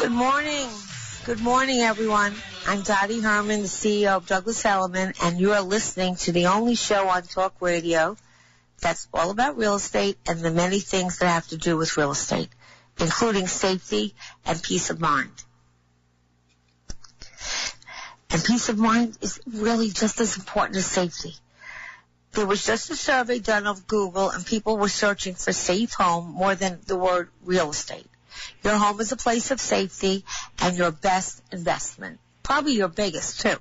Good morning. Good morning, everyone. I'm Dottie Herman, the CEO of Douglas Elliman, and you are listening to the only show on talk radio that's all about real estate and the many things that have to do with real estate, including safety and peace of mind. And peace of mind is really just as important as safety. There was just a survey done of Google and people were searching for safe home more than the word real estate. Your home is a place of safety and your best investment. Probably your biggest too.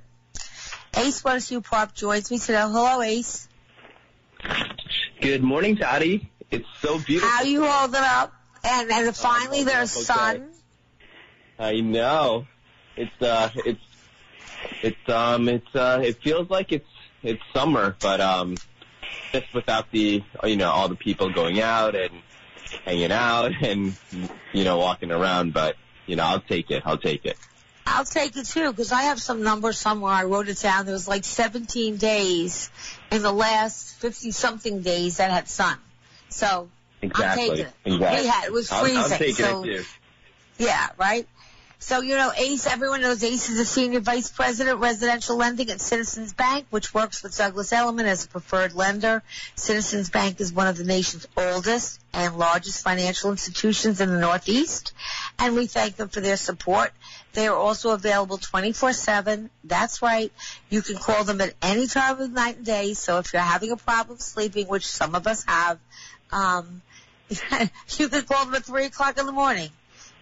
Ace Watanasuparp joins me today. Hello, Ace. Good morning, Dottie. It's so beautiful. How you holding up? And and finally there's okay. sun. I know. It's uh, it's it's um, it's uh, it feels like it's it's summer, but um, just without the you know all the people going out and hanging out and you know walking around. But you know, I'll take it. I'll take it. I'll take it too because I have some number somewhere. I wrote it down. There was like 17 days in the last 50 something days that had sun. So I'm Exactly. taking it. Exactly. We had it was freezing. I'm taking so it too. yeah, right. So you know, Ace. Everyone knows Ace is a senior vice president residential lending at Citizens Bank, which works with Douglas Elliman as a preferred lender. Citizens Bank is one of the nation's oldest and largest financial institutions in the Northeast, and we thank them for their support. They are also available 24/7. That's right. You can call them at any time of the night and day. So if you're having a problem sleeping, which some of us have, um, you can call them at three o'clock in the morning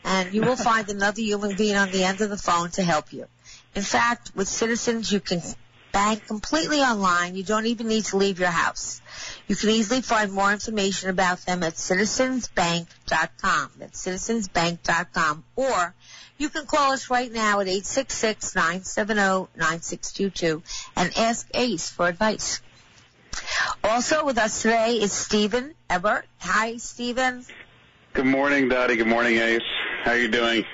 and you will find another human being on the end of the phone to help you. In fact, with Citizens, you can bank completely online. You don't even need to leave your house. You can easily find more information about them at citizensbank.com. That's citizensbank.com. Or you can call us right now at 866-970-9622 and ask Ace for advice. Also with us today is Stephen Ebert. Hi, Stephen. Good morning, Dottie. Good morning, Ace. How you doing?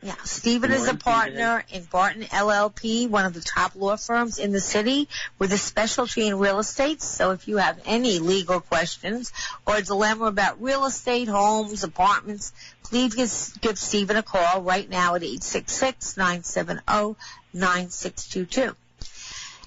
Yeah, Stephen is a partner in Barton LLP, one of the top law firms in the city with a specialty in real estate. So if you have any legal questions or a dilemma about real estate, homes, apartments, please give, give Stephen a call right now at 866-970-9622.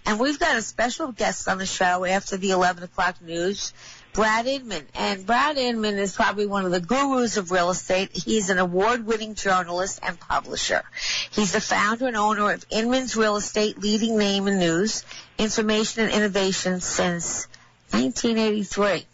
And we've got a special guest on the show after the 11 o'clock news, Brad Inman. And Brad Inman is probably one of the gurus of real estate. He's an award-winning journalist and publisher. He's the founder and owner of Inman's Real Estate, leading name in news, information and innovation since 1983.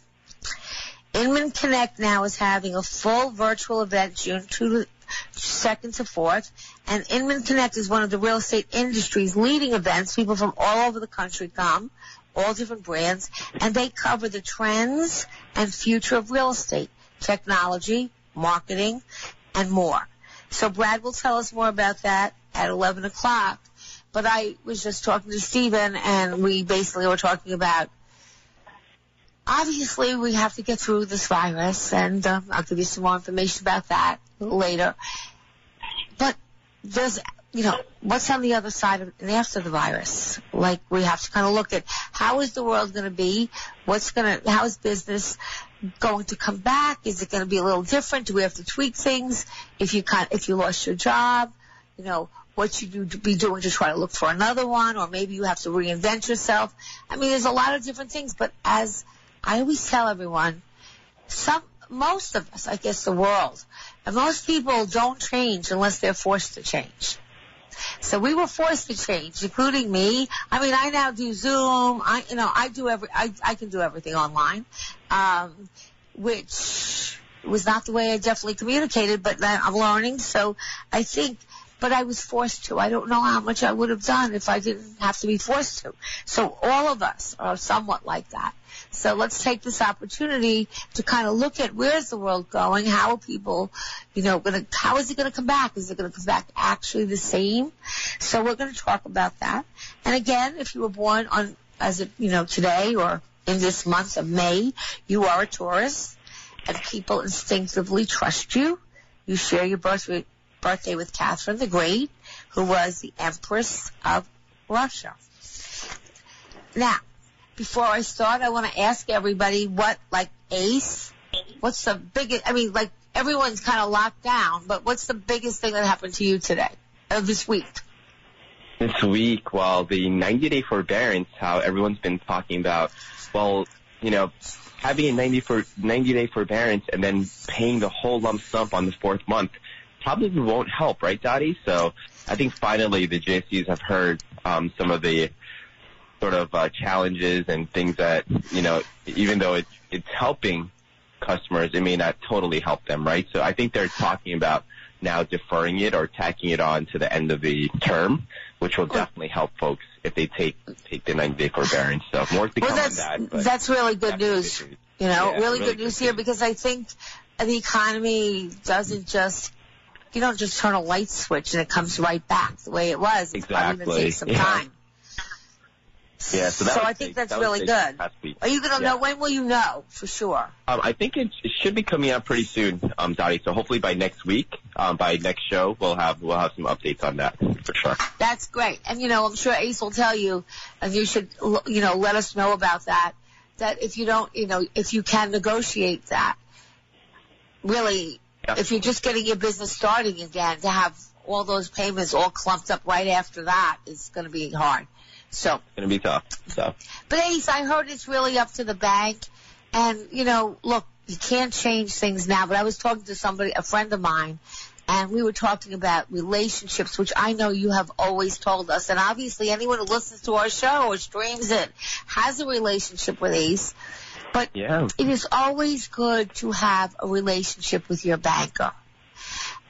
Inman Connect now is having a full virtual event June 2 2nd to 4th. And Inman Connect is one of the real estate industry's leading events. People from all over the country come, all different brands, and they cover the trends and future of real estate, technology, marketing, and more. So Brad will tell us more about that at 11 o'clock. But I was just talking to Stephen, and we basically were talking about obviously we have to get through this virus, and um, I'll give you some more information about that later. But there's, you know, what's on the other side of after the virus? Like we have to kind of look at how is the world going to be? What's going to? How is business going to come back? Is it going to be a little different? Do we have to tweak things? If you can if you lost your job, you know, what should you be doing to try to look for another one, or maybe you have to reinvent yourself. I mean, there's a lot of different things, but as I always tell everyone, some, most of us, I guess the world, and most people don't change unless they're forced to change. So we were forced to change, including me. I mean, I now do Zoom. I, you know, I do every, I, I can do everything online, um, which was not the way I definitely communicated, but I'm learning. So I think but I was forced to. I don't know how much I would have done if I didn't have to be forced to. So all of us are somewhat like that. So let's take this opportunity to kind of look at where's the world going? How are people, you know, going to, how is it going to come back? Is it going to come back actually the same? So we're going to talk about that. And again, if you were born on, as a, you know, today or in this month of May, you are a Taurus and people instinctively trust you. You share your birth birthday with Catherine the Great, who was the Empress of Russia. Now, before I start, I want to ask everybody what, like, Ace, what's the biggest, I mean, like, everyone's kind of locked down, but what's the biggest thing that happened to you today, or this week? This week, well, the 90 day forbearance, how everyone's been talking about, well, you know, having a 90 for 90 day forbearance and then paying the whole lump sum on the fourth month probably won't help, right, Dottie? So I think finally the GSEs have heard um, some of the sort of uh, challenges and things that you know, even though it's it's helping customers, it may not totally help them, right? So I think they're talking about now deferring it or tacking it on to the end of the term, which will definitely help folks if they take take the 90 day forbearance. So more to well, that's, that. That's really good news. You know, Yeah, really, really good good news here because I think the economy doesn't just you don't just turn a light switch and it comes right back the way it was. It's probably going to take some Yeah. time. Yeah, so that so I think that's That really good. Are you going to Yeah. know? When will you know for sure? Um, I think it, it should be coming out pretty soon, um, Dottie. So hopefully by next week, um, by next show, we'll have we'll have some updates on that for sure. That's great. And you know, I'm sure Ace will tell you, and you should, l- you know, let us know about that. That if you don't, you know, if you can negotiate that, really, Yeah. if you're just getting your business starting again, to have all those payments all clumped up right after that is going to be hard. So, It's gonna be tough. So but Ace, I heard it's really up to the bank. And, you know, look, you can't change things now, but I was talking to somebody, a friend of mine, and we were talking about relationships, which I know you have always told us. And obviously anyone who listens to our show or streams it has a relationship with Ace. But yeah, it is always good to have a relationship with your banker.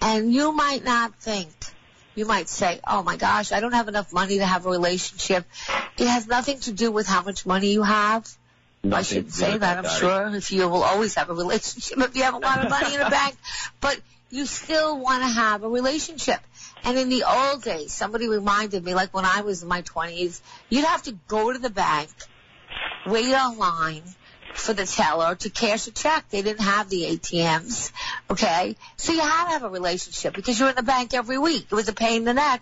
And you might not think, you might say, oh my gosh, I don't have enough money to have a relationship. It has nothing to do with how much money you have. I shouldn't say that, I'm sure, if you will always have a relationship if you have a lot of money in the bank. But you still want to have a relationship. And in the old days, somebody reminded me, like when I was in my 20s, you'd have to go to the bank, wait online for the teller to cash a check. They didn't have the ATMs, okay? So you had to have a relationship because you're in the bank every week. It was a pain in the neck.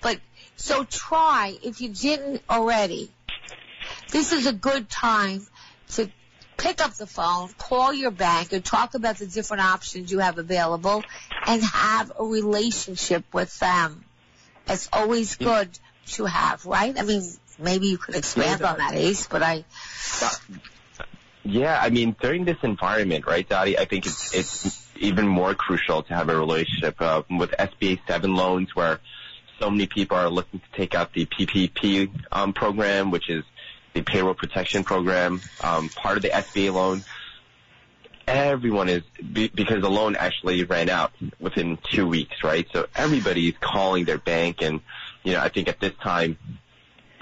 But, so try, if you didn't already, this is a good time to pick up the phone, call your bank, and talk about the different options you have available, and have a relationship with them. It's always mm. good to have, right? I mean, maybe you could expand on that, Ace, but I, Yeah, I mean, during this environment, right, Dottie, I think it's it's even more crucial to have a relationship uh, with SBA seven loans, where so many people are looking to take out the PPP um, program, which is the payroll protection program, um, part of the SBA loan. Everyone is be, because the loan actually ran out within two weeks, right? So everybody's calling their bank, and you know, I think at this time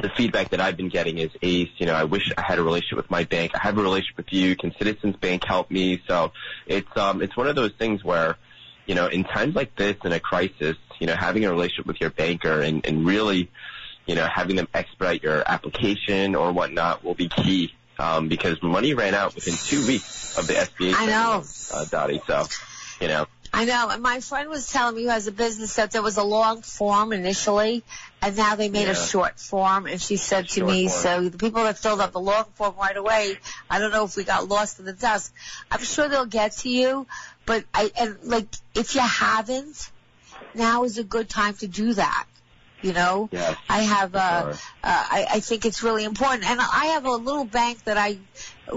the feedback that I've been getting is Ace, you know, I wish I had a relationship with my bank. I have a relationship with you. Can Citizens Bank help me? So it's um it's one of those things where, you know, in times like this in a crisis, you know, having a relationship with your banker and, and really, you know, having them expedite your application or whatnot will be key. Um, because money ran out within two weeks of the SBA. I know. Uh, Dottie. So, you know, I know. And my friend was telling me who has a business that there was a long form initially, and now they made a short form. And she said to me, form. so the people that filled out the long form right away, I don't know if we got lost in the dust. I'm sure they'll get to you, but I and like if you haven't, now is a good time to do that. You know, Yes, I have. Uh, sure. uh, I, I think it's really important, and I have a little bank that I,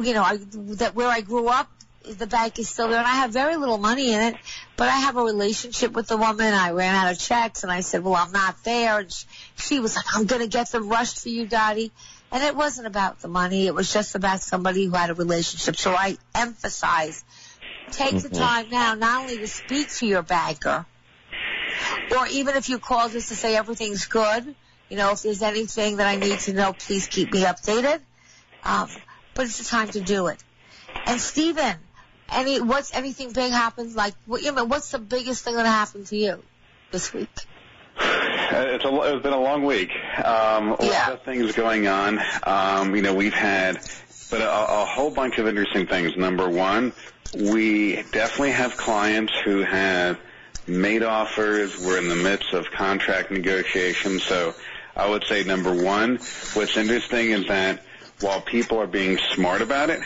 you know, I, that where I grew up. The bank is still there, and I have very little money in it. But I have a relationship with the woman. I ran out of checks, and I said, "Well, I'm not there." And she, she was like, "I'm going to get them rushed for you, Dottie." And it wasn't about the money. It was just about somebody who had a relationship. So I emphasize, take the time now not only to speak to your banker, or even if you call just to say everything's good, you know, if there's anything that I need to know, please keep me updated. Um, but it's the time to do it. And Stephen, any what's anything big happens? Like, what, you know, what's the biggest thing that happened to you this week? It's a, it's been a long week. Um, a Yeah. lot of things going on. Um, you know, we've had, but a, a whole bunch of interesting things. Number one, we definitely have clients who have made offers. We're in the midst of contract negotiations. So I would say number one, what's interesting is that while people are being smart about it,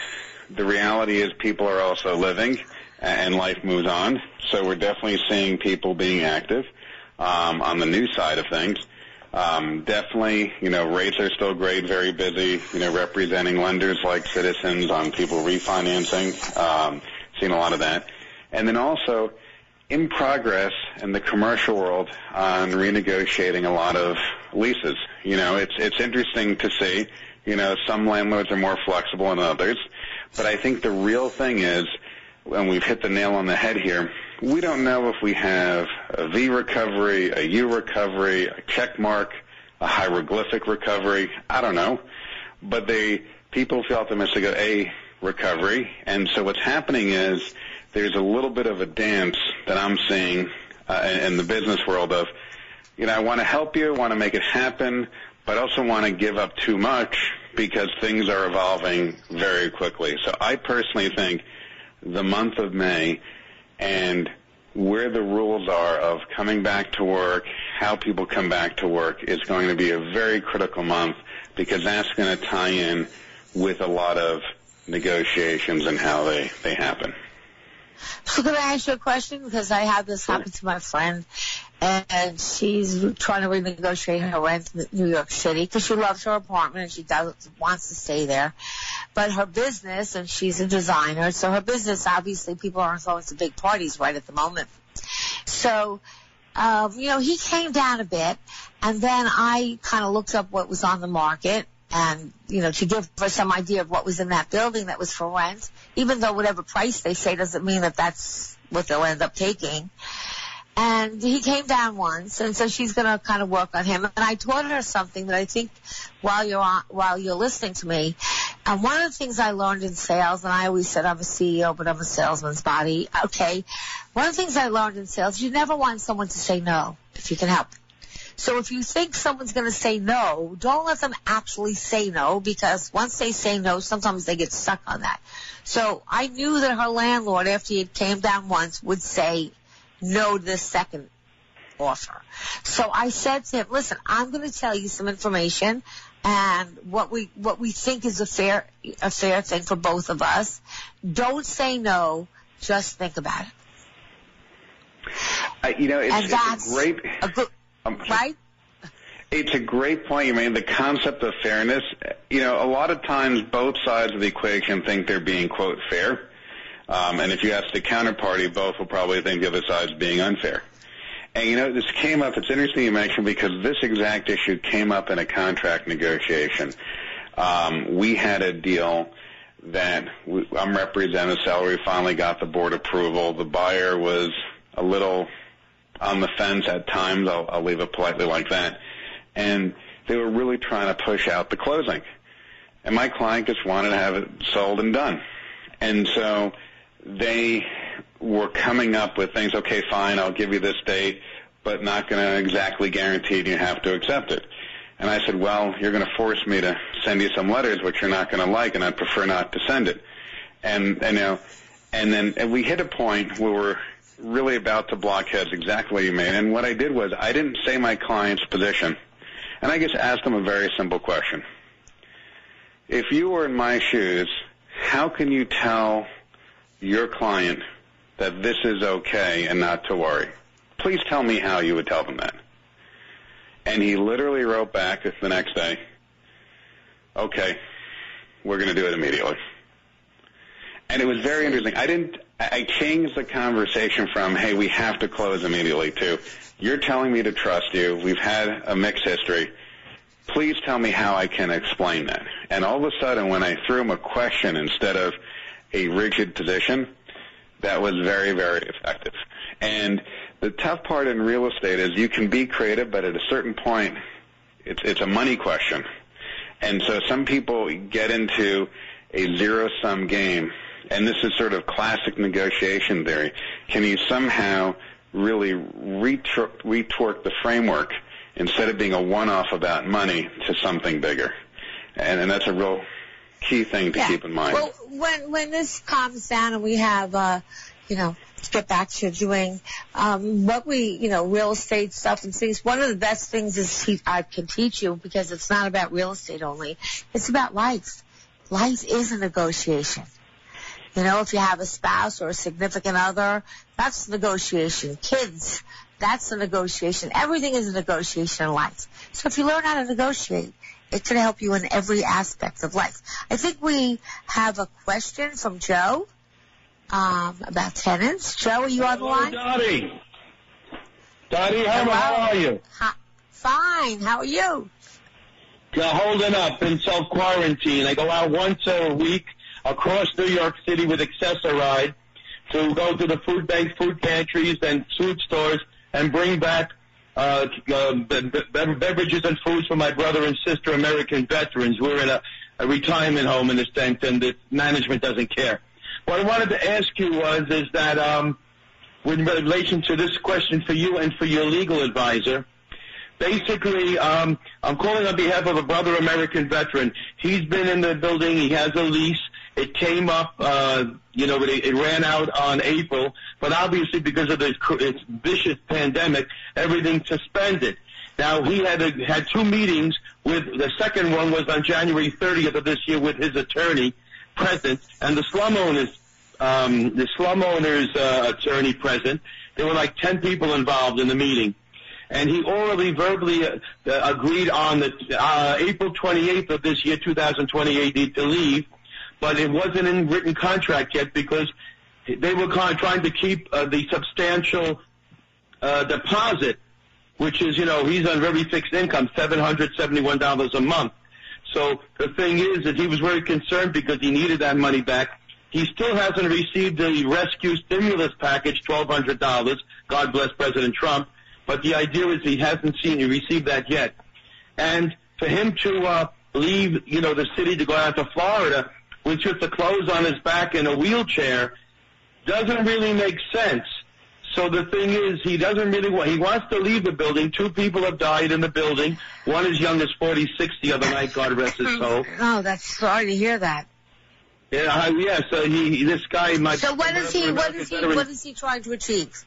the reality is people are also living and life moves on. So we're definitely seeing people being active um, on the new side of things. Um, definitely, you know, rates are still great, very busy, you know, representing lenders like citizens on people refinancing. Um, seeing a lot of that. And then also, in progress in the commercial world on renegotiating a lot of leases. You know, it's it's interesting to see. You know, some landlords are more flexible than others, but I think the real thing is, and we've hit the nail on the head here. We don't know if we have a V recovery, a U recovery, a check mark, a hieroglyphic recovery. I don't know, but they people feel optimistic of a recovery, and so what's happening is there's a little bit of a dance that I'm seeing uh, in the business world of, you know, I want to help you, I want to make it happen, but also want to give up too much because things are evolving very quickly. So I personally think the month of May and where the rules are of coming back to work, how people come back to work is going to be a very critical month because that's going to tie in with a lot of negotiations and how they, they happen. So can I ask you a question? Because I had this happen to my friend, and she's trying to renegotiate her rent in New York City because she loves her apartment and she does wants to stay there. But her business, and she's a designer, so her business obviously people aren't going to big parties right at the moment. So, um, you know, he came down a bit, and then I kind of looked up what was on the market, and you know, to give her some idea of what was in that building that was for rent, even though whatever price they say doesn't mean that that's what they'll end up taking. And he came down once, and so she's going to kind of work on him. And I taught her something that I think while you're on, while you're listening to me, and one of the things I learned in sales, and I always said I'm a CEO, but I'm a salesman's body. Okay, one of the things I learned in sales, you never want someone to say no if you can help. So if you think someone's going to say no, don't let them actually say no because once they say no, sometimes they get stuck on that. So I knew that her landlord, after he came down once, would say no to the second offer. So I said to him, listen, I'm going to tell you some information and what we, what we think is a fair, a fair thing for both of us. Don't say no. Just think about it. Uh, you know, it's, and it's that's a great, a good, um, right? It's a great point you made. The concept of fairness. You know, a lot of times both sides of the equation think they're being quote fair, um, and if you ask the counterparty, both will probably think the other side's being unfair. And you know, this came up. It's interesting you mentioned because this exact issue came up in a contract negotiation. Um, we had a deal that we, I'm representing. A Salary finally got the board approval. The buyer was a little on the fence at times. I'll, I'll leave it politely like that. And they were really trying to push out the closing. And my client just wanted to have it sold and done. And so they were coming up with things, okay, fine, I'll give you this date, but not going to exactly guarantee you have to accept it. And I said, well, you're going to force me to send you some letters which you're not going to like, and I'd prefer not to send it. And, and you know, and then and we hit a point where we're really about to block heads exactly what you made. And what I did was I didn't say my client's position, and I just asked them a very simple question. If you were in my shoes, how can you tell your client that this is okay and not to worry? Please tell me how you would tell them that. And he literally wrote back the next day, okay, we're going to do it immediately. And it was very interesting. I didn't, I changed the conversation from, hey, we have to close immediately to, you're telling me to trust you. We've had a mixed history. Please tell me how I can explain that. And all of a sudden, when I threw him a question instead of a rigid position, that was very, very effective. And the tough part in real estate is you can be creative, but at a certain point, it's, it's a money question. And so some people get into a zero sum game, and this is sort of classic negotiation theory. Can you somehow really retort, retort the framework instead of being a one off about money to something bigger? And, and that's a real key thing to Yeah. keep in mind. Well, when when this calms down and we have, uh, you know, to get back to doing um, what we, you know, real estate stuff and things. One of the best things is he, I can teach you because it's not about real estate only. It's about life. Life is a negotiation. You know, if you have a spouse or a significant other, that's negotiation. Kids, that's a negotiation. Everything is a negotiation in life. So if you learn how to negotiate, it can help you in every aspect of life. I think we have a question from Joe um, about tenants. Joe, are you on the line? Dottie. Dottie, how, how are you? Hi. Fine. How are you? Uh, holding up in self quarantine. I go out once a week across New York City with Access-A-Ride to go to the food bank, food pantries, and food stores and bring back uh, uh, be- be- beverages and foods for my brother and sister, American veterans. We're in a, a retirement home in a sense, and the management doesn't care. What I wanted to ask you was, is that um, with relation to this question for you and for your legal advisor, basically, um, I'm calling on behalf of a brother American veteran. He's been in the building. He has a lease. It came up, uh, you know, it, it ran out on April, but obviously because of this, this vicious pandemic, everything suspended. Now he had a, had two meetings with the second one was on January 30th of this year with his attorney present and the slum owners um, the slum owners uh, attorney present. There were like 10 people involved in the meeting. And he orally, verbally uh, agreed on the uh, April 28th of this year, 2020 AD, to leave, but it wasn't in written contract yet because they were kind of trying to keep uh, the substantial uh, deposit, which is, you know, he's on very fixed income, $771 a month. So the thing is that he was very concerned because he needed that money back. He still hasn't received the rescue stimulus package, $1,200. God bless President Trump. But the idea is he hasn't seen, he received that yet. And for him to uh, leave, you know, the city to go out to Florida with just the clothes on his back in a wheelchair doesn't really make sense. So the thing is, he doesn't really want, he wants to leave the building. Two people have died in the building. One as young as 46 the other night, God rest his soul. Oh, that's sorry to hear that. Yeah, uh, yeah, so he, this guy, my So what is he? What is he? veteran- What is he trying to achieve?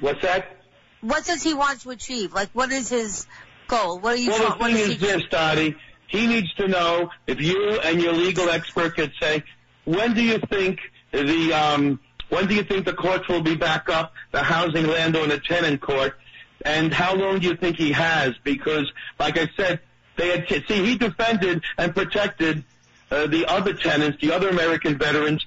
What's that? What does he want to achieve? Like, what is his goal? What are you? Well, trying, the what thing is is he? this, Dottie. He needs to know if you and your legal expert could say, when do you think the um, when do you think the courts will be back up, the housing landowner tenant court, and how long do you think he has? Because, like I said, they had see he defended and protected uh, the other tenants, the other American veterans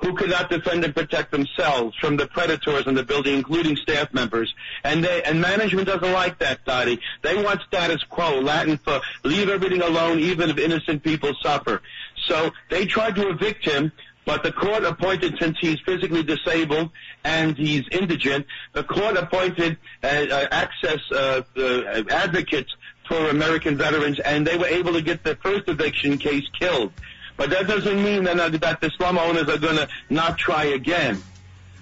who could not defend and protect themselves from the predators in the building, including staff members. And they, and management doesn't like that, Dottie. They want status quo, Latin for leave everything alone, even if innocent people suffer. So they tried to evict him, but the court appointed, since he's physically disabled and he's indigent, the court appointed uh, uh, access uh, uh, advocates for American veterans, and they were able to get the first eviction case killed. But that doesn't mean that, that the slum owners are going to not try again.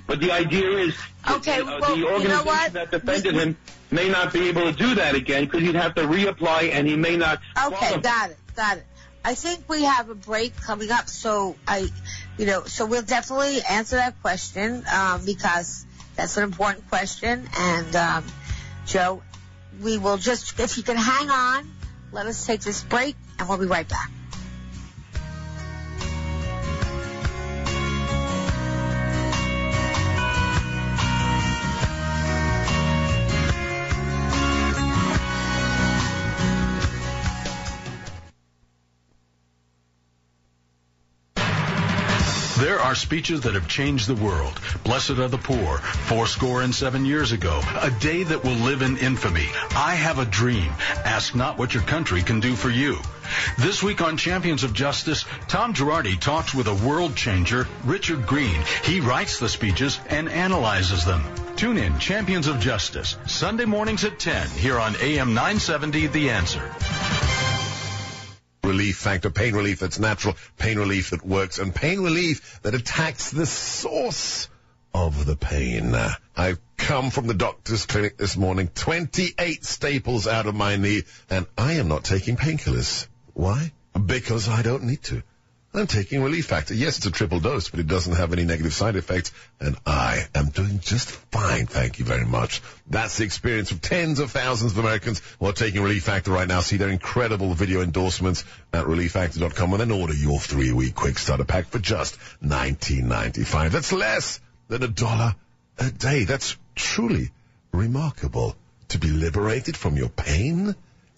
But the idea is Okay, uh, well, the you know organization that defended We- him may not be able to do that again because he'd have to reapply and he may not. Okay, qualify. got it, got it. I think we have a break coming up, so I, you know, so we'll definitely answer that question um, because that's an important question. And um, Joe, we will just, if you can hang on, let us take this break, and we'll be right back. Are speeches that have changed the world. Blessed are the poor, four score and seven years ago. A day that will live in infamy. I have a dream. Ask not what your country can do for you. This week on Champions of Justice, Tom Girardi talks with a world changer, Richard Green. He writes the speeches and analyzes them. Tune in Champions of Justice, Sunday mornings at 10 here on AM 970 The Answer relief factor, pain relief that's natural, pain relief that works, and pain relief that attacks the source of the pain. I've come from the doctor's clinic this morning, 28 staples out of my knee, and I am not taking painkillers. Why? Because I don't need to. I'm taking Relief Factor. Yes, it's a triple dose, but it doesn't have any negative side effects, and I am doing just fine, thank you very much. That's the experience of tens of thousands of Americans who are taking Relief Factor right now. See their incredible video endorsements at relieffactor.com and then order your three-week quick starter pack for just $19.95. That's less than a dollar a day. That's truly remarkable. To be liberated from your pain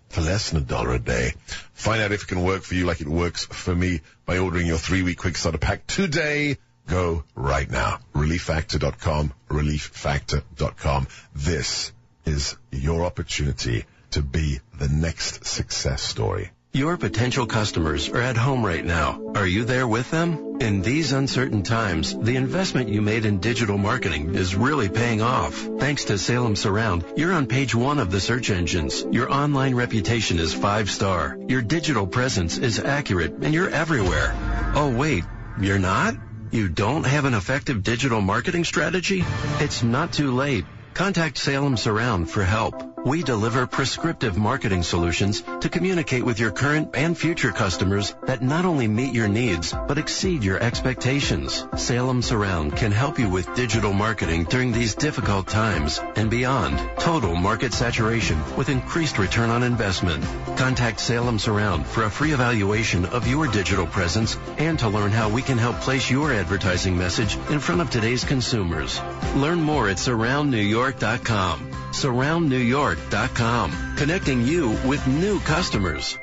for less than a dollar a day. Find out if it can work for you like it works for me by ordering your three-week quick starter pack today. Go right now. ReliefFactor.com, ReliefFactor.com. This is your opportunity to be the next success story. Your potential customers are at home right now. Are you there with them? In these uncertain times, the investment you made in digital marketing is really paying off. Thanks to Salem Surround, you're on page one of the search engines. Your online reputation is five star. Your digital presence is accurate and you're everywhere. Oh wait, you're not? You don't have an effective digital marketing strategy? It's not too late. Contact Salem Surround for help. We deliver prescriptive marketing solutions to communicate with your current and future customers that not only meet your needs, but exceed your expectations. Salem Surround can help you with digital marketing during these difficult times and beyond. Total market saturation with increased return on investment. Contact Salem Surround for a free evaluation of your digital presence and to learn how we can help place your advertising message in front of today's consumers. Learn more at surroundnewyork.com. SurroundNewYork.com, connecting you with new customers.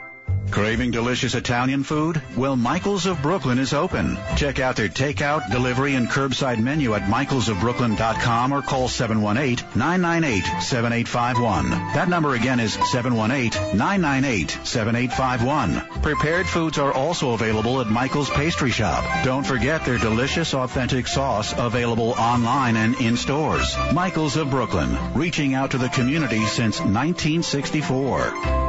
Craving delicious Italian food? Well, Michael's of Brooklyn is open. Check out their takeout, delivery, and curbside menu at michaelsofbrooklyn.com or call 718-998-7851. That number again is 718-998-7851. Prepared foods are also available at Michael's Pastry Shop. Don't forget their delicious, authentic sauce available online and in stores. Michael's of Brooklyn, reaching out to the community since 1964.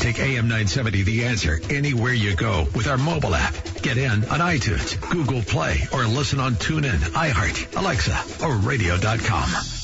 Take AM 970 The Answer anywhere you go with our mobile app. Get in on iTunes, Google Play, or listen on TuneIn, iHeart, Alexa, or radio.com.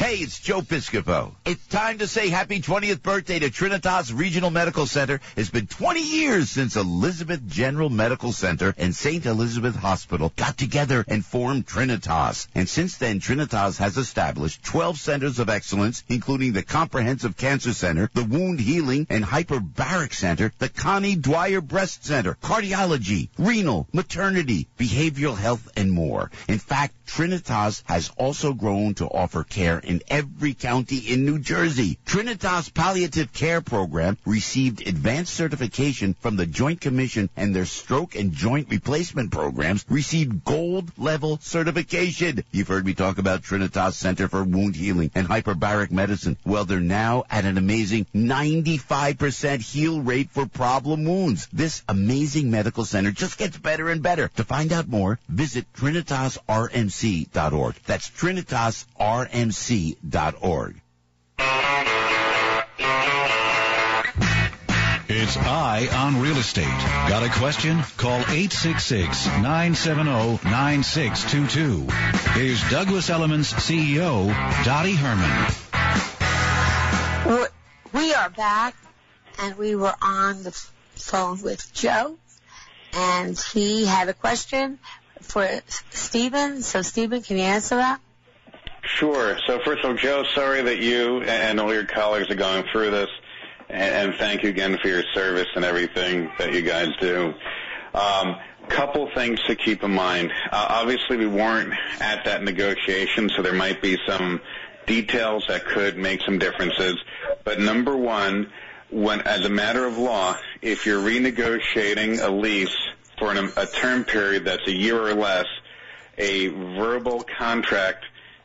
Hey, it's Joe Piscopo. It's time to say happy 20th birthday to Trinitas Regional Medical Center. It's been 20 years since Elizabeth General Medical Center and St. Elizabeth Hospital got together and formed Trinitas. And since then, Trinitas has established 12 centers of excellence, including the Comprehensive Cancer Center, the Wound Healing and Hyperbaric Center, the Connie Dwyer Breast Center, Cardiology, Renal, Maternity, Behavioral Health, and more. In fact, Trinitas has also grown to offer care in every county in New Jersey. Trinitas Palliative Care Program received advanced certification from the Joint Commission and their stroke and joint replacement programs received gold level certification. You've heard me talk about Trinitas Center for Wound Healing and Hyperbaric Medicine. Well, they're now at an amazing 95% heal rate for problem wounds. This amazing medical center just gets better and better. To find out more, visit trinitasrmc.org. That's trinitasrmc.org. It's Eye on Real Estate. Got a question? Call 866-970-9622. Here's Douglas Elliman's CEO, Dottie Herman. We are back, and we were on the phone with Joe, and he had a question for Stephen. So, Stephen, can you answer that? Sure. So first of all, Joe, sorry that you and all your colleagues are going through this, and, thank you again for your service and everything that you guys do. Um, couple things to keep in mind. Uh, obviously, we weren't at that negotiation, so there might be some details that could make some differences. But number one, when as a matter of law, if you're renegotiating a lease for an, a term period that's a year or less, a verbal contract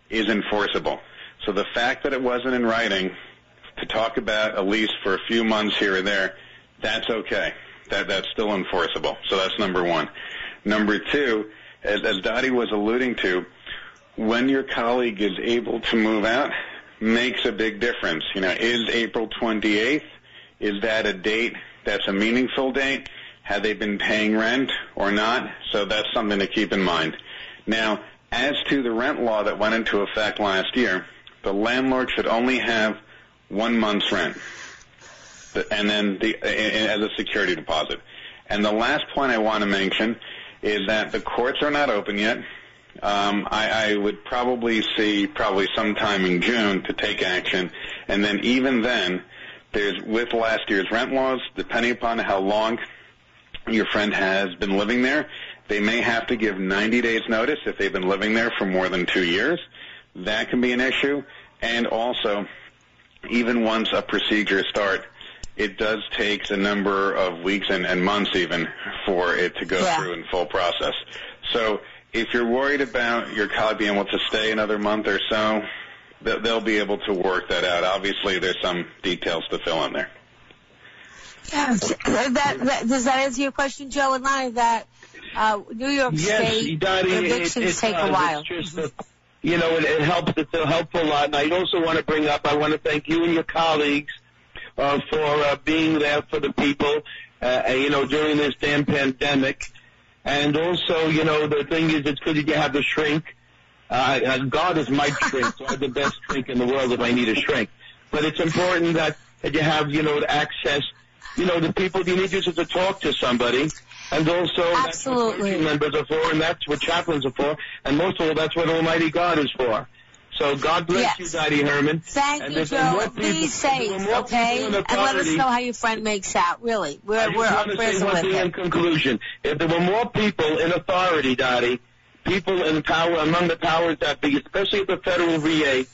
is enforceable. So the fact that it wasn't in writing to talk about a lease for a few months here or there, that's okay. That that's still enforceable. So that's number one. Number two, as, as Dottie was alluding to, when your colleague is able to move out, makes a big difference. You know, is April 28th, is that a date that's a meaningful date? Have they been paying rent or not? So that's something to keep in mind. Now, as to the rent law that went into effect last year, the landlord should only have one month's rent, and then the as a security deposit. And the last point I want to mention is that the courts are not open yet. Um, I, I would probably see probably sometime in June to take action, and then even then, there's with last year's rent laws, depending upon how long your friend has been living there, they may have to give 90 days notice if they've been living there for more than two years. That can be an issue. And also, even once a procedure starts, it does take a number of weeks and, and months even for it to go Yeah. through in full process. So if you're worried about your colleague being able to stay another month or so, they'll be able to work that out. Obviously, there's some details to fill in there. That, that, does that answer your question, Joe? And not that uh, New York Yes, State Dottie, it, evictions it take does. a while. Just a, you know, it, it helps. It's a helpful lot. And I also want to bring up. I want to thank you and your colleagues uh, for uh, being there for the people. Uh, you know, during this damn pandemic. And also, you know, the thing is, it's good that you have the shrink. Uh, uh, God is my shrink, so I have the best shrink in the world if I need a shrink. But it's important that, that you have, you know, access, you know, the people you need just to talk to somebody. And also, that's what members are for, and that's what chaplains are for, and most of all, that's what Almighty God is for. So God bless you, Dottie Herman. Thank and you, if there were Joe. Be safe, okay? And let us know how your friend makes out. Really, we're I we're say prison with thing in conclusion. If there were more people in authority, Dottie, people in power among the powers that be, especially at the federal VA,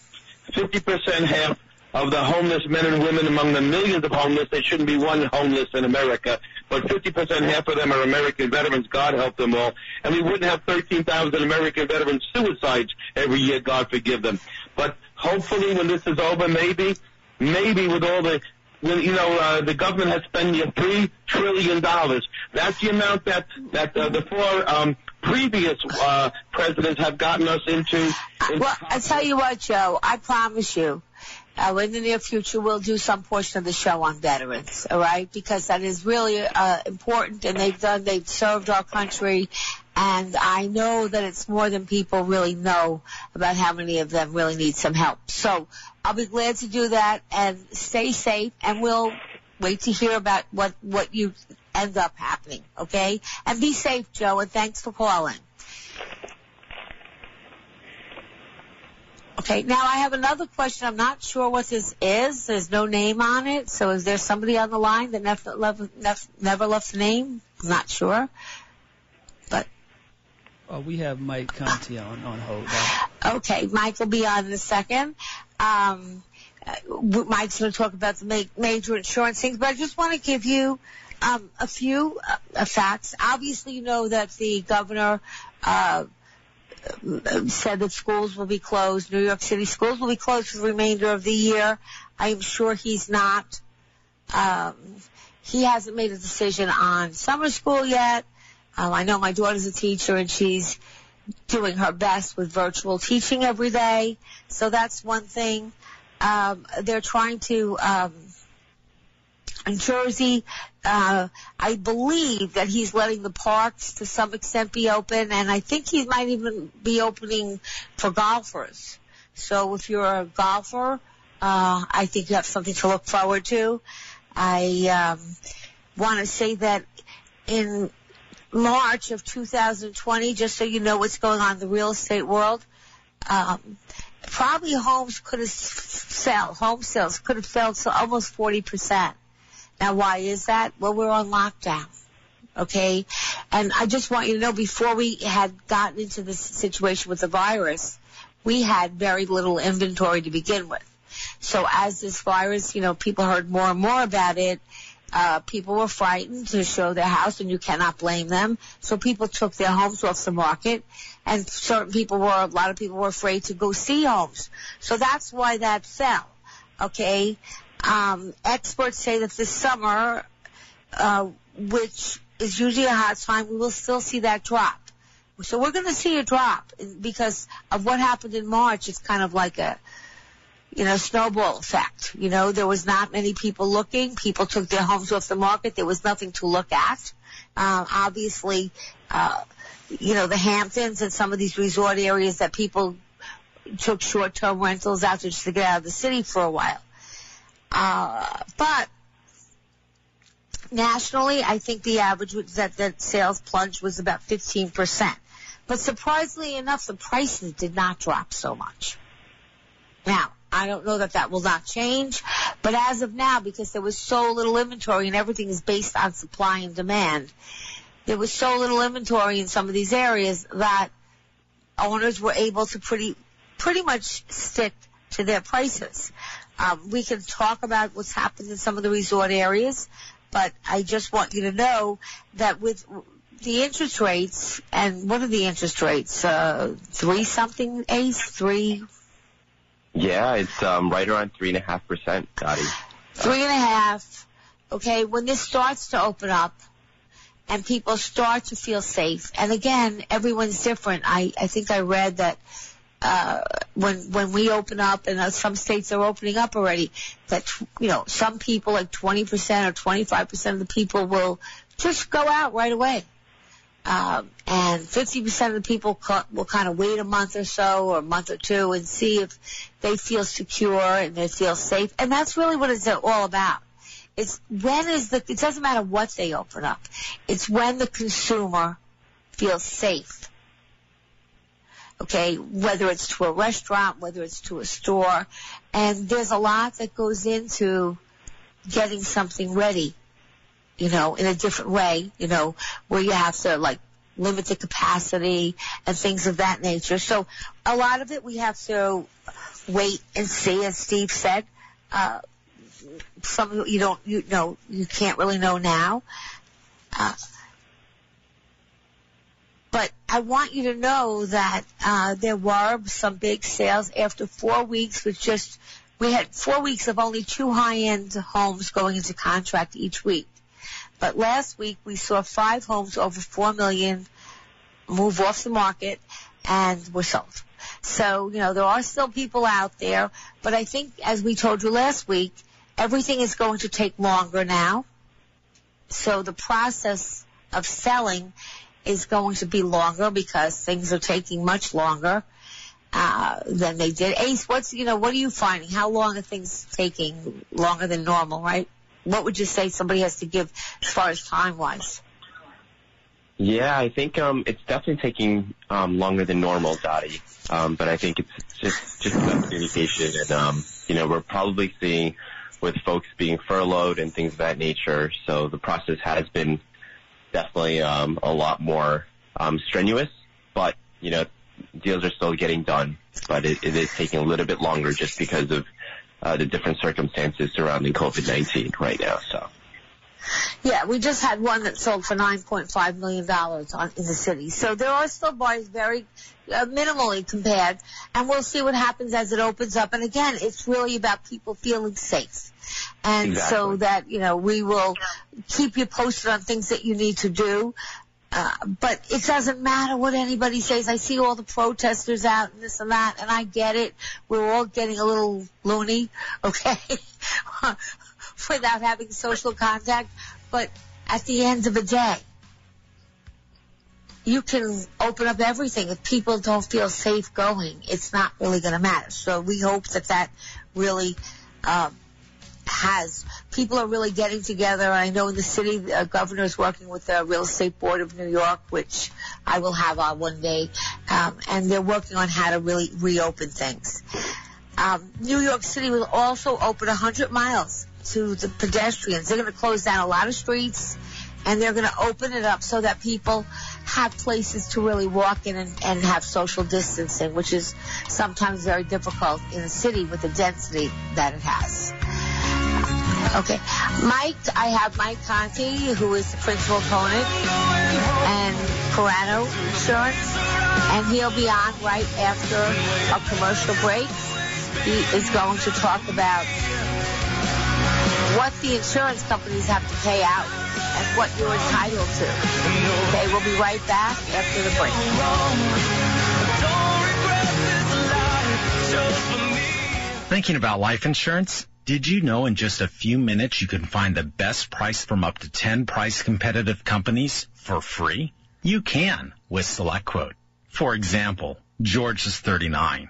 50% half of the homeless men and women among the millions of homeless, there shouldn't be one homeless in America, but 50% half of them are American veterans, God help them all. And we wouldn't have 13,000 American veteran suicides every year, God forgive them. But hopefully when this is over, maybe, maybe with all the well, you know, uh, the government has spent three trillion dollars. That's the amount that that uh, the four um, previous uh, presidents have gotten us into. Well, I tell you what, Joe, I promise you, uh, in the near future, we'll do some portion of the show on veterans, all right? Because that is really uh, important, and they've done, they've served our country, and I know that it's more than people really know about how many of them really need some help. So I'll be glad to do that, and stay safe, and we'll wait to hear about what what you end up happening, okay? And be safe, Joe, and thanks for calling. Okay, now I have another question. I'm not sure what this is. There's no name on it. So is there somebody on the line that never left, never, never left a name? I'm not sure. But, Uh, we have Mike Conti on, on hold. okay, Mike will be on in a second. Um, uh, Mike's going to talk about the ma- major insurance things, but I just want to give you um, a few uh, facts. Obviously, you know that the governor uh, said that schools will be closed. New York City schools will be closed for the remainder of the year. I am sure he's not. Um, he hasn't made a decision on summer school yet. Um, I know my daughter's a teacher and she's doing her best with virtual teaching every day. So that's one thing. Um, they're trying to, um, in Jersey, uh, I believe that he's letting the parks to some extent be open, and I think he might even be opening for golfers. So if you're a golfer, uh, I think you have something to look forward to. I um, want to say that in March of 2020, just so you know what's going on in the real estate world, um, probably homes could have sell home sales could have fell to almost 40 percent. Now, why is that? Well, we're on lockdown. Okay? And I just want you to know before we had gotten into this situation with the virus, we had very little inventory to begin with. So as this virus, you know, people heard more and more about it, Uh, people were frightened to show their house, and you cannot blame them. So people took their homes off the market, and certain people were, a lot of people were afraid to go see homes. So that's why that fell. Okay. Um, experts say that this summer, uh, which is usually a hot time, we will still see that drop. So we're going to see a drop because of what happened in March. It's kind of like a, you know, snowball effect. You know, there was not many people looking. People took their homes off the market. There was nothing to look at. Uh, obviously, uh, you know, the Hamptons and some of these resort areas that people took short-term rentals out just to get out of the city for a while. Uh, but nationally, I think the average was that the sales plunge was about 15%. But surprisingly enough, the prices did not drop so much. Now, I don't know that that will not change, but as of now, because there was so little inventory and everything is based on supply and demand, there was so little inventory in some of these areas that owners were able to pretty, pretty much stick to their prices. Um, we can talk about what's happened in some of the resort areas, but I just want you to know that with the interest rates, and what are the interest rates? Uh, three something, Ace? Three? Yeah, it's um, right around three and a half percent, Dottie. Three and a half. Okay, when this starts to open up, and people start to feel safe, and again, everyone's different. I I think I read that uh, when when we open up, and uh, some states are opening up already, that you know some people, like 20% or 25% of the people, will just go out right away. Um, and 50% of the people will kind of wait a month or so or a month or two and see if they feel secure and they feel safe. And that's really what it's all about. It's when is the, it doesn't matter what they open up. It's when the consumer feels safe okay, whether it's to a restaurant, whether it's to a store. And there's a lot that goes into getting something ready, you know, in a different way, you know, where you have to like limit the capacity and things of that nature. So a lot of it we have to wait and see, as Steve said. Uh, some you don't, you know, you can't really know now. Uh, but I want you to know that uh, there were some big sales after four weeks with just we had four weeks of only two high-end homes going into contract each week. But last week we saw five homes over four million move off the market and were sold. So, you know, there are still people out there, but I think as we told you last week, everything is going to take longer now. So the process of selling is going to be longer because things are taking much longer uh, than they did. Ace, what's you know what are you finding? How long are things taking longer than normal? Right? What would you say somebody has to give as far as time wise? Yeah, I think um, it's definitely taking um, longer than normal, Dottie. Um, but I think it's just just about communication, and um, you know we're probably seeing with folks being furloughed and things of that nature. So the process has been definitely um, a lot more um, strenuous, but you know deals are still getting done, but it, it is taking a little bit longer just because of uh, the different circumstances surrounding COVID-19 right now. So. Yeah, we just had one that sold for $9.5 million on, in the city. So there are still bars very uh, minimally compared, and we'll see what happens as it opens up. And again, it's really about people feeling safe. And exactly. so that, you know, we will keep you posted on things that you need to do. Uh, but it doesn't matter what anybody says. I see all the protesters out and this and that, and I get it. We're all getting a little loony, okay, without having social contact. But at the end of the day, you can open up everything. If people don't feel safe going, it's not really going to matter. So we hope that that really um, has. People are really getting together. I know in the city, the governor is working with the Real Estate Board of New York, which I will have on one day, um, and they're working on how to really reopen things. Um, New York City will also open 100 miles to the pedestrians. They're going to close down a lot of streets, and they're going to open it up so that people have places to really walk in and, and have social distancing, which is sometimes very difficult in a city with the density that it has. Okay. Mike, I have Mike Conti, who is the principal opponent, and Pirano Insurance, and he'll be on right after a commercial break. He is going to talk about what the insurance companies have to pay out and what you're entitled to. Okay, we'll be right back after the break. Thinking about life insurance? Did you know in just a few minutes you can find the best price from up to 10 price competitive companies for free? You can with SelectQuote. For example, George is 39.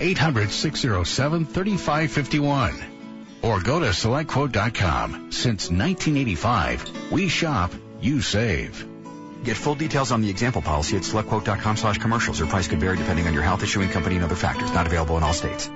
800-607-3551. 800-607-3551. Or go to selectquote.com. Since 1985, we shop, you save. Get full details on the example policy at selectquote.com slash commercials. Your price could vary depending on your health issuing company and other factors. Not available in all states.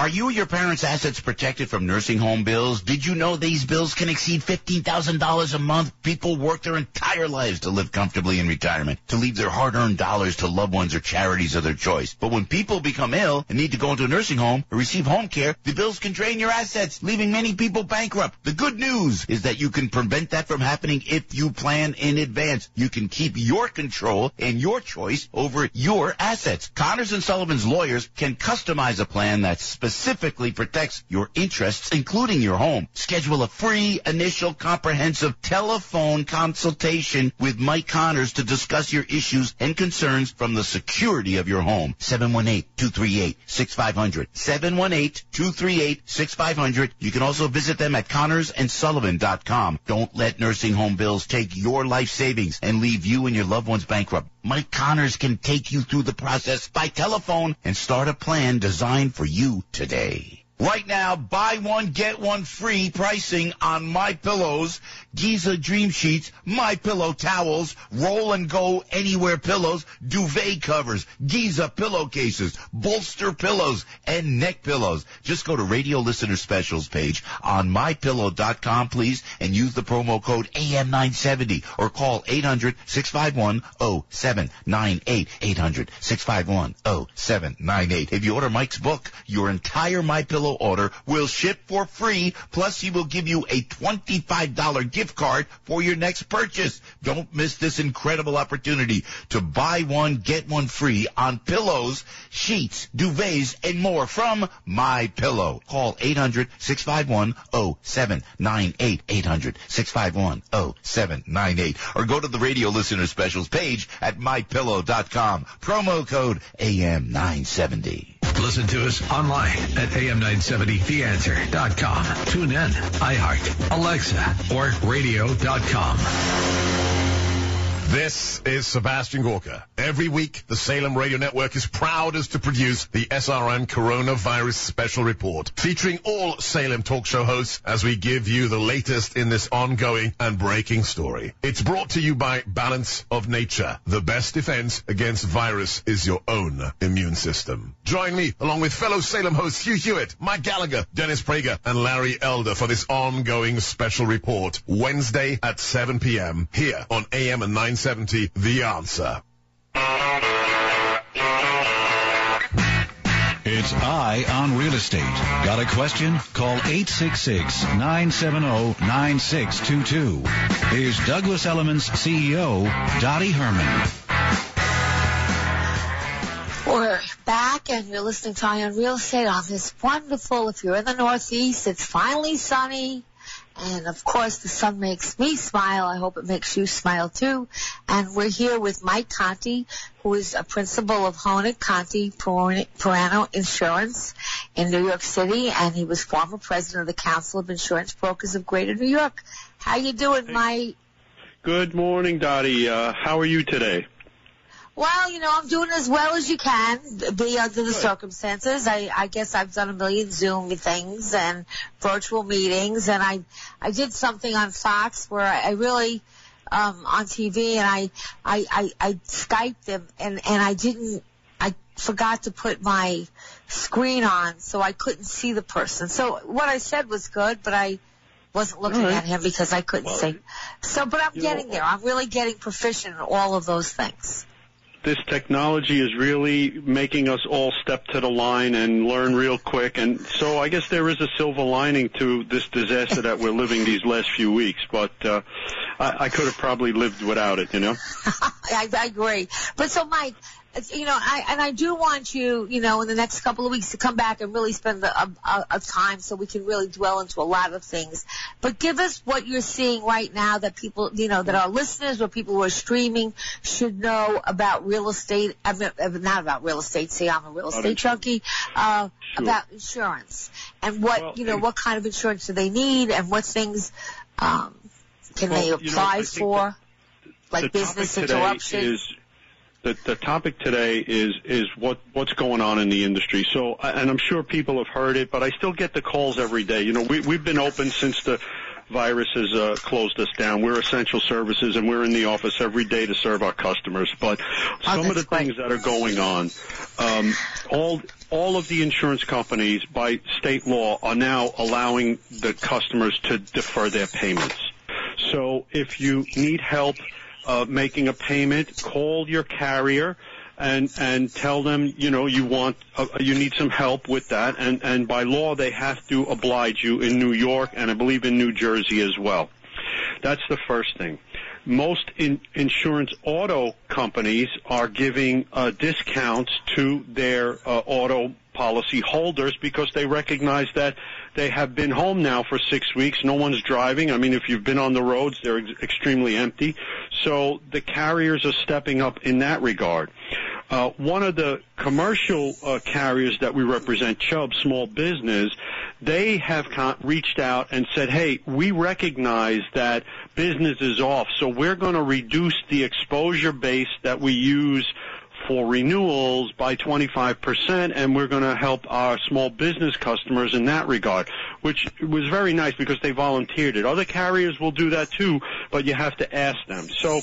Are you or your parents' assets protected from nursing home bills? Did you know these bills can exceed $15,000 a month? People work their entire lives to live comfortably in retirement, to leave their hard-earned dollars to loved ones or charities of their choice. But when people become ill and need to go into a nursing home or receive home care, the bills can drain your assets, leaving many people bankrupt. The good news is that you can prevent that from happening if you plan in advance. You can keep your control and your choice over your assets. Connors and Sullivan's lawyers can customize a plan that's specifically protects your interests, including your home. Schedule a free initial comprehensive telephone consultation with Mike Connors to discuss your issues and concerns from the security of your home. 718-238-6500. 718-238-6500. You can also visit them at connorsandsullivan.com. Don't let nursing home bills take your life savings and leave you and your loved ones bankrupt. Mike Connors can take you through the process by telephone and start a plan designed for you today. Right now, buy one, get one free pricing on My Pillows, Giza Dream Sheets, My Pillow towels, roll and go anywhere pillows, duvet covers, Giza pillowcases, bolster pillows, and neck pillows. Just go to Radio Listener Specials page on mypillow.com, please, and use the promo code AM970 or call 800-651-0798. 800-651-0798. If you order Mike's book, your entire My Pillow order will ship for free, plus he will give you a $25 gift card for your next purchase. Don't miss this incredible opportunity to buy one, get one free on pillows, sheets, duvets, and more from My Pillow. Call 800-651-0798. 800-651-0798. Or go to the radio listener specials page at mypillow.com. Promo code AM970. Listen to us online at am970theanswer.com. TuneIn, iHeart, Alexa, or radio.com. This is Sebastian Gorka. Every week, the Salem Radio Network is proud as to produce the SRN Coronavirus Special Report, featuring all Salem talk show hosts as we give you the latest in this ongoing and breaking story. It's brought to you by Balance of Nature. The best defense against virus is your own immune system. Join me, along with fellow Salem hosts Hugh Hewitt, Mike Gallagher, Dennis Prager, and Larry Elder for this ongoing special report, Wednesday at 7 p.m. here on AM and 970 The Answer. It's Eye on Real Estate. Got a question? Call 866-970-9622. Here's Douglas Elliman's CEO, Dottie Herman. We're back and you're listening to Eye on Real Estate on this wonderful, if you're in the Northeast, it's finally sunny. And of course, the sun makes me smile. I hope it makes you smile too. And we're here with Mike Conti, who is a principal of Honig Conti Pirano Insurance in New York City, and he was former president of the Council of Insurance Brokers of Greater New York. How you doing, Mike? Good morning, Dottie. Uh, how are you today? Well, you know, I'm doing as well as you can be under the circumstances. I, I guess I've done a million Zoom things and virtual meetings, and I, I did something on Fox where I, I really, um, on TV, and I, I, I, I Skyped them, and and I didn't, I forgot to put my screen on, so I couldn't see the person. So what I said was good, but I wasn't looking right. at him because I couldn't Well, see. So, but I'm getting know- there. I'm really getting proficient in all of those things. This technology is really making us all step to the line and learn real quick. And so I guess there is a silver lining to this disaster that we're living these last few weeks. But uh, I, I could have probably lived without it, you know. I, I agree. But so, Mike, you know, I and I do want you, you know, in the next couple of weeks to come back and really spend a, a, a time so we can really dwell into a lot of things. But give us what you're seeing right now that people, you know, that our listeners or people who are streaming should know about real estate. I mean, uh, not about real estate. See, I'm a real estate junkie. Uh, Sure. about insurance and what you know, what kind of insurance do they need, and what things um, can Well, they you know, apply for, like business interruption. The, the topic today is is what what's going on in the industry. So, and I'm sure people have heard it, but I still get the calls every day. You know, we we've been open since the virus has uh, closed us down. We're essential services, and we're in the office every day to serve our customers. But some of the things that are going on, um, all all of the insurance companies by state law are now allowing the customers to defer their payments. So if you need help uh, making a payment, call your carrier and and tell them you know you want uh, you need some help with that and and by law they have to oblige you in New York and I believe in New Jersey as well. That's the first thing. Most in, insurance auto companies are giving uh, discounts to their uh, auto policy holders because they recognize that they have been home now for six weeks. No one's driving. I mean, if you've been on the roads, they're ex- extremely empty. So the carriers are stepping up in that regard. Uh, one of the commercial uh, carriers that we represent, Chubb Small Business, they have con- reached out and said, "Hey, we recognize that business is off, so we're going to reduce the exposure base that we use." For renewals by 25%, and we're going to help our small business customers in that regard, which was very nice because they volunteered it. Other carriers will do that too, but you have to ask them. So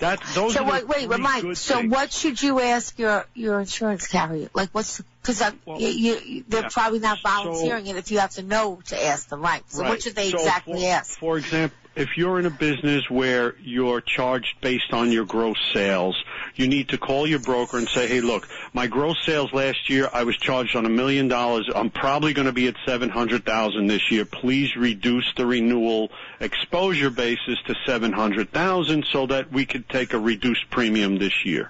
that those so are the wait, wait, Mike. So things. what should you ask your your insurance carrier? Like, what's because you, you, they're yeah. probably not So- volunteering it if you have to know to ask them, right? So Right. what should they So exactly for, ask? For example, if you're in a business where you're charged based on your gross sales, you need to call your broker and say, hey, look, my gross sales last year, I was charged on a million dollars. I'm probably going to be at 700,000 this year. Please reduce the renewal exposure basis to 700,000 so that we could take a reduced premium this year.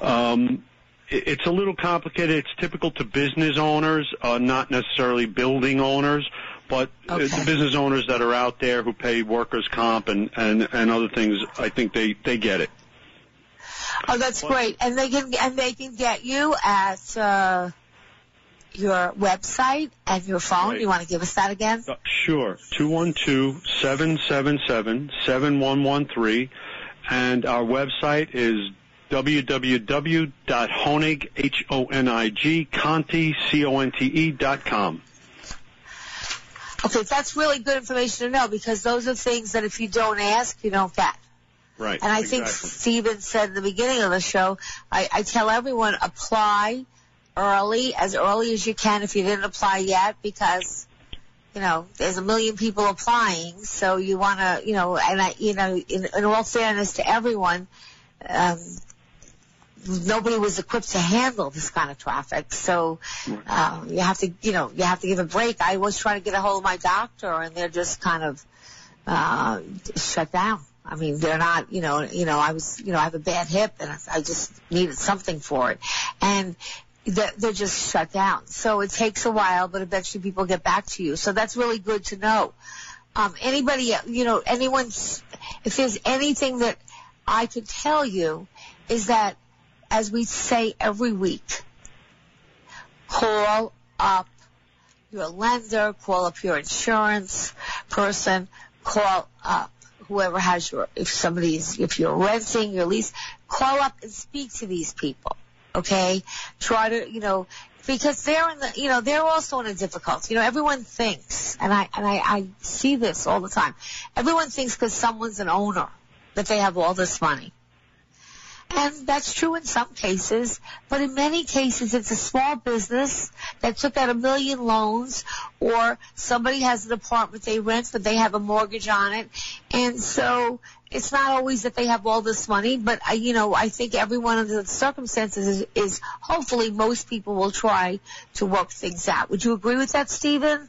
Um, it's a little complicated. It's typical to business owners, uh, not necessarily building owners, but uh, the business owners that are out there who pay workers' comp and, and, and other things, I think they, they get it. Oh, that's great. And they can and they can get you at uh, your website and your phone. Right. You want to give us that again? Uh, Sure. 212-777-7113. And our website is www.honig, H-O-N-I-G, Conti, C-O-N-T-E dot com. Okay, that's really good information to know because those are things that if you don't ask, you don't get. Right. And I think exactly. Steven said in the beginning of the show, I, I tell everyone apply early, as early as you can if you didn't apply yet, because you know there's a million people applying. So you want to, you know, and I, you know, in, in all fairness to everyone, um, nobody was equipped to handle this kind of traffic. So um, you have to, you know, you have to give a break. I was trying to get a hold of my doctor, and they're just kind of uh, shut down. I mean, they're not, you know, you know, I was, you know, I have a bad hip, and I just needed something for it, and they're, just shut down. So it takes a while, but eventually people get back to you. So that's really good to know. Um, anybody, you know, anyone's, if there's anything that I could tell you, is that as we say every week, call up your lender, call up your insurance person, call up whoever has your, if somebody's, if you're renting, your lease, call up and speak to these people. Okay? Try to, you know, because they're in the, you know, they're also in a difficulty. You know, everyone thinks, and I, and I, I see this all the time. Everyone thinks because someone's an owner that they have all this money. And that's true in some cases, but in many cases it's a small business that took out a million loans or somebody has an apartment they rent but they have a mortgage on it. And so it's not always that they have all this money, but I, you know, I think everyone under the circumstances is, is hopefully most people will try to work things out. Would you agree with that, Stephen?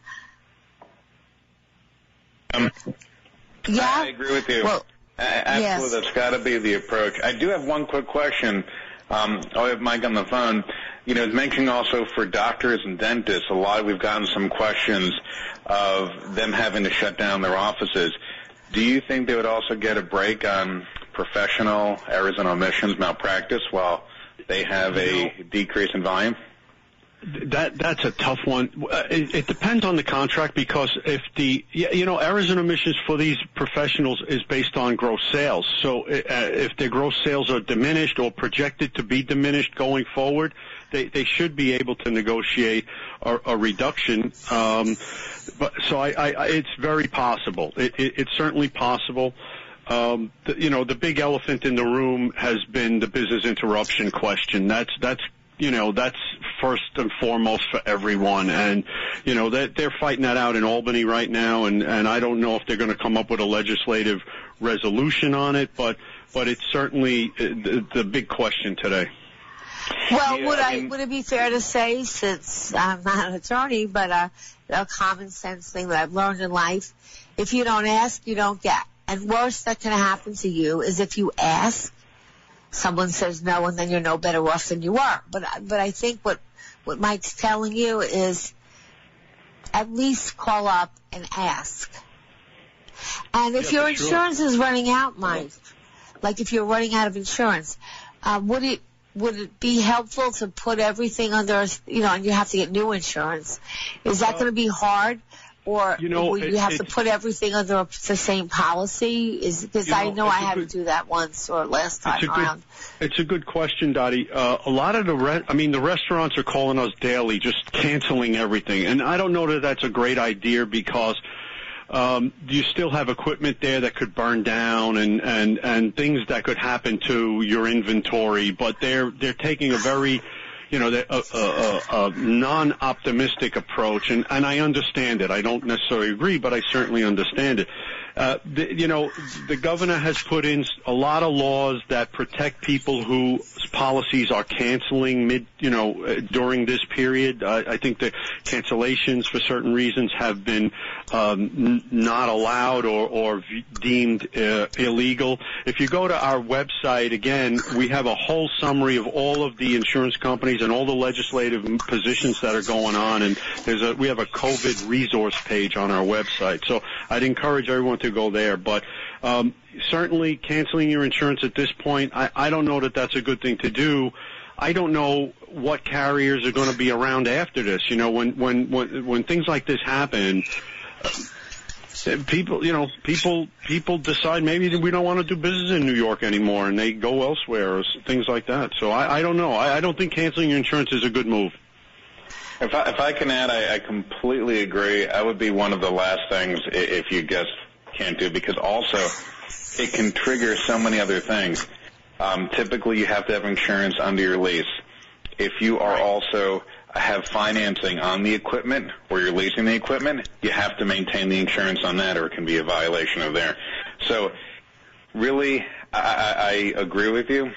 Um, yeah? I agree with you. Well, Absolutely, that's got to be the approach. I do have one quick question. Um, I have Mike on the phone. You know, mentioning also for doctors and dentists, a lot we've gotten some questions of them having to shut down their offices. Do you think they would also get a break on professional errors and omissions malpractice while they have a decrease in volume? That that's a tough one. Uh, It, depends on the contract because if the you know errors and omissions for these professionals is based on gross sales. So uh, if their gross sales are diminished or projected to be diminished going forward, they they should be able to negotiate a, a reduction. Um, but so I, it's very possible. It, it, it's certainly possible. Um, the, you know, the big elephant in the room has been the business interruption question. That's that's you know that's first and foremost for everyone. And you know that they're fighting that out in Albany right now. And and I don't know if they're going to come up with a legislative resolution on it but but it's certainly uh, the, the big question today. Well, would I, would it be fair to say, since I'm not an attorney, but a, a common sense thing that I've learned in life, if you don't ask, you don't get. And worst that can happen to you is if you ask, someone says no, and then you're no better off than you were. But but I think what what Mike's telling you is at least call up and ask. And if Yeah, your for sure. insurance is running out, Mike, like if you're running out of insurance, uh, would it would it be helpful to put everything under, you know, and you have to get new insurance? Is that going to be hard? Or You know, you it- have to put everything under the same policy? Is because I know, know I had good- to do that once or last time It's a good, around. it's a good question, Dottie. Uh, a lot of the, re- I mean, the restaurants are calling us daily, just canceling everything, and I don't know that that's a great idea because um, you still have equipment there that could burn down and and and things that could happen to your inventory, but they're they're taking a very you know, a, a, a, a non-optimistic approach, and, and I understand it. I don't necessarily agree, but I certainly understand it. Uh, the, you know, the governor has put in a lot of laws that protect people whose policies are canceling mid, you know, uh, during this period. Uh, I think the cancellations for certain reasons have been um, n- not allowed or, or deemed uh, illegal. If you go to our website again, we have a whole summary of all of the insurance companies and all the legislative positions that are going on, and there's a we have a COVID resource page on our website. So I'd encourage everyone to go there, but. Um, certainly, canceling your insurance at this point, I, I don't know that that's a good thing to do. I don't know what carriers are going to be around after this. You know, when when when when things like this happen, uh, people, you know, people people decide maybe we don't want to do business in New York anymore, and they go elsewhere or things like that. So I, I don't know. I, I don't think canceling your insurance is a good move. If I, if I can add, I, I completely agree. I would be one of the last things if you guys can't do because also it can trigger so many other things. Um, typically, you have to have insurance under your lease. If you are also have financing on the equipment where you're leasing the equipment, you have to maintain the insurance on that, or it can be a violation of there. So, really, I, I, I agree with you.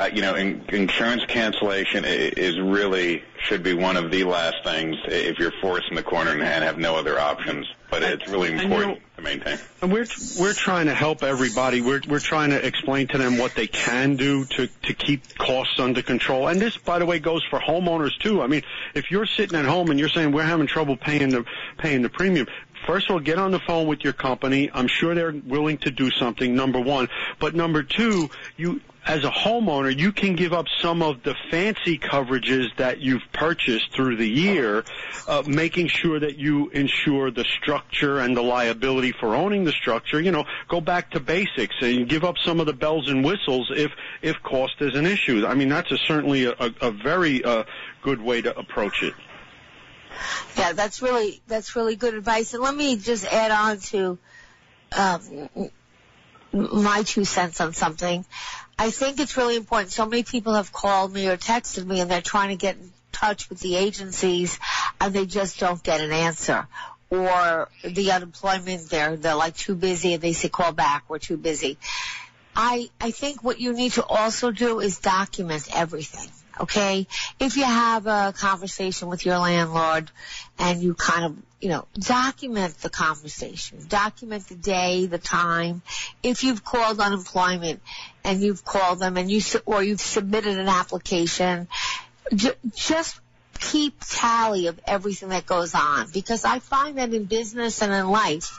Uh, you know, in, insurance cancellation is really should be one of the last things if you're forced in the corner and have no other options. But it's really And, you important know- to maintain. And we're we're trying to help everybody. We're we're trying to explain to them what they can do to to keep costs under control. And this, by the way, goes for homeowners too. I mean, if you're sitting at home and you're saying we're having trouble paying the paying the premium. First of all, get on the phone with your company. I'm sure they're willing to do something. Number one, but number two, you as a homeowner, you can give up some of the fancy coverages that you've purchased through the year, uh, making sure that you insure the structure and the liability for owning the structure. You know, go back to basics and give up some of the bells and whistles if if cost is an issue. I mean, that's a, certainly a, a, very uh, good way to approach it. Yeah, that's really that's really good advice. And let me just add on to um, my two cents on something. I think it's really important. So many people have called me or texted me, and they're trying to get in touch with the agencies, and they just don't get an answer. Or the unemployment, they're they're like too busy, and they say call back. We're too busy. I I think what you need to also do is document everything okay? If you have a conversation with your landlord and you kind of, you know, document the conversation, document the day, the time. If you've called unemployment and you've called them and you, or you've submitted an application, just keep tally of everything that goes on because I find that in business and in life,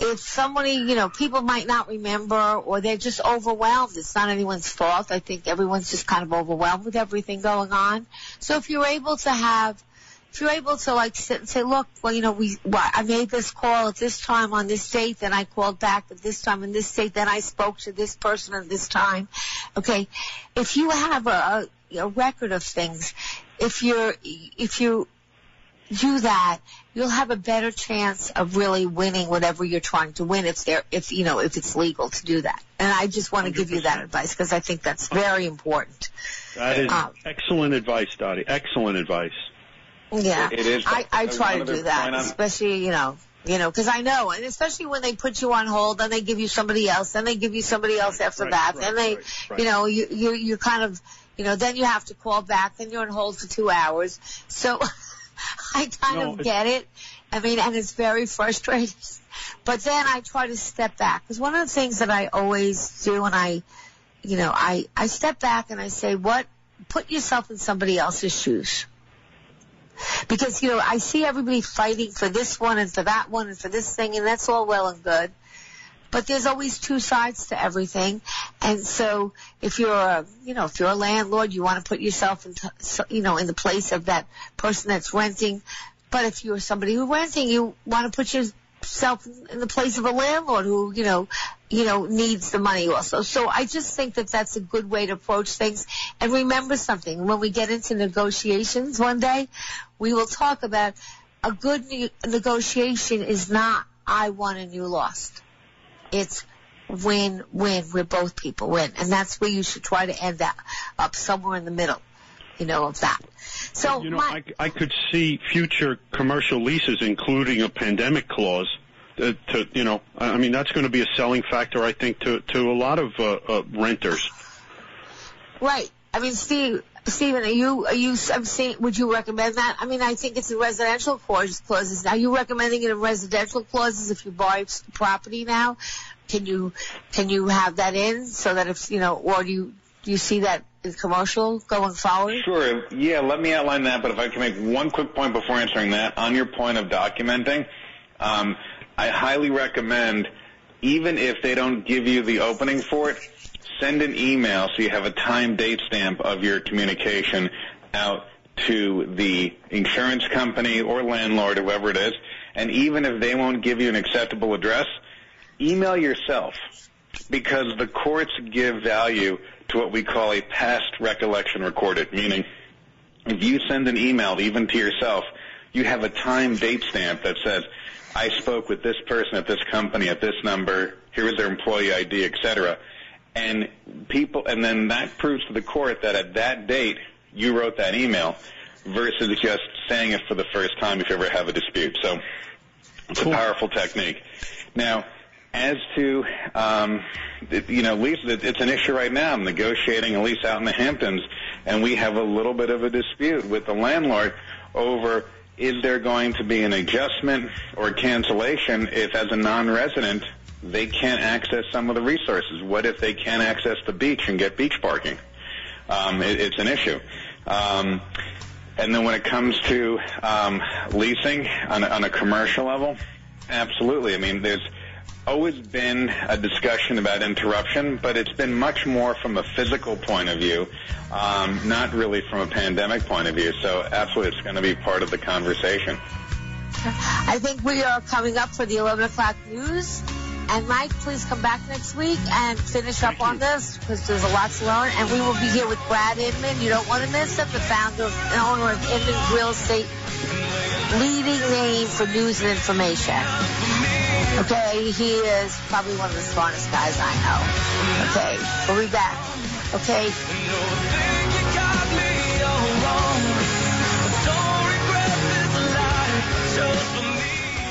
if somebody, you know, people might not remember or they're just overwhelmed. It's not anyone's fault. I think everyone's just kind of overwhelmed with everything going on. So if you're able to have, if you're able to like sit and say, look, well, you know, we, well, I made this call at this time on this date, then I called back at this time on this date, then I spoke to this person at this time. Okay. If you have a, a, record of things, if you're, if you do that, you'll have a better chance of really winning whatever you're trying to win if there, if, you know, if it's legal to do that. And I just want to 100%. give you that advice because I think that's very important. That is um, excellent advice, Dottie. Excellent advice. Yeah. It is. I, I try to do that, especially, you know, you know, because I know, and especially when they put you on hold, then they give you somebody else, then they give you somebody else after right, that, right, then they, right, you know, you you you kind of, you know, then you have to call back, then you're on hold for two hours. So I kind No, of get it. I mean, and it's very frustrating. But then I try to step back because one of the things that I always do, and I, you know, I I step back and I say, what? Put yourself in somebody else's shoes. Because, you know, I see everybody fighting for this one and for that one and for this thing, and that's all well and good. But there's always two sides to everything. And so if you're a, you know, if you're a landlord, you want to put yourself in, you know, in the place of that person that's renting. But if you're somebody who's renting, you want to put yourself in the place of a landlord who, you know, you know, needs the money also. So I just think that that's a good way to approach things. And remember something, when we get into negotiations one day, we will talk about a good ne- negotiation is not I won and you lost. It's win, win, where both people win. And that's where you should try to end that up somewhere in the middle, you know, of that. So you know, my, I, I could see future commercial leases including a pandemic clause. uh, To you know, I mean that's going to be a selling factor, I think, to to a lot of uh, uh, renters. Right. I mean, Steve, Stephen, are you, are you, I'm saying, would you recommend that? I mean, I think it's in residential clause- clauses. Are you recommending it in residential clauses if you buy property now? Can you, can you have that in so that if, you know, or do you, do you see that in commercial going forward? Sure. Yeah, let me outline that, but if I can make one quick point before answering that, on your point of documenting, um, I highly recommend, even if they don't give you the opening for it, send an email so you have a time date stamp of your communication out to the insurance company or landlord, whoever it is, and even if they won't give you an acceptable address, email yourself. Because the courts give value to what we call a past recollection recorded, meaning if you send an email even to yourself, you have a time date stamp that says, I spoke with this person at this company at this number, here is their employee ID, etc. And people, and then that proves to the court that at that date you wrote that email versus just saying it for the first time if you ever have a dispute. So it's a powerful technique. Now, as to, um, you know, lease, it- it's an issue right now. I'm negotiating a lease out in the Hamptons, and we have a little bit of a dispute with the landlord over is there going to be an adjustment or cancellation if, as a non-resident, they can't access some of the resources? What if they can't access the beach and get beach parking? Um, it, it's an issue. Um, and then when it comes to um, leasing on a, on a commercial level, absolutely. I mean, there's always been a discussion about interruption, but it's been much more from a physical point of view, um, not really from a pandemic point of view. So absolutely, it's going to be part of the conversation. I think we are coming up for the 11 o'clock news. And Mike, please come back next week and finish up on this because there's a lot to learn. And we will be here with Brad Inman. You don't want to miss him, the founder and owner of Inman Real Estate, leading name for news and information. Okay, he is probably one of the smartest guys I know. Okay, we'll be back. Okay.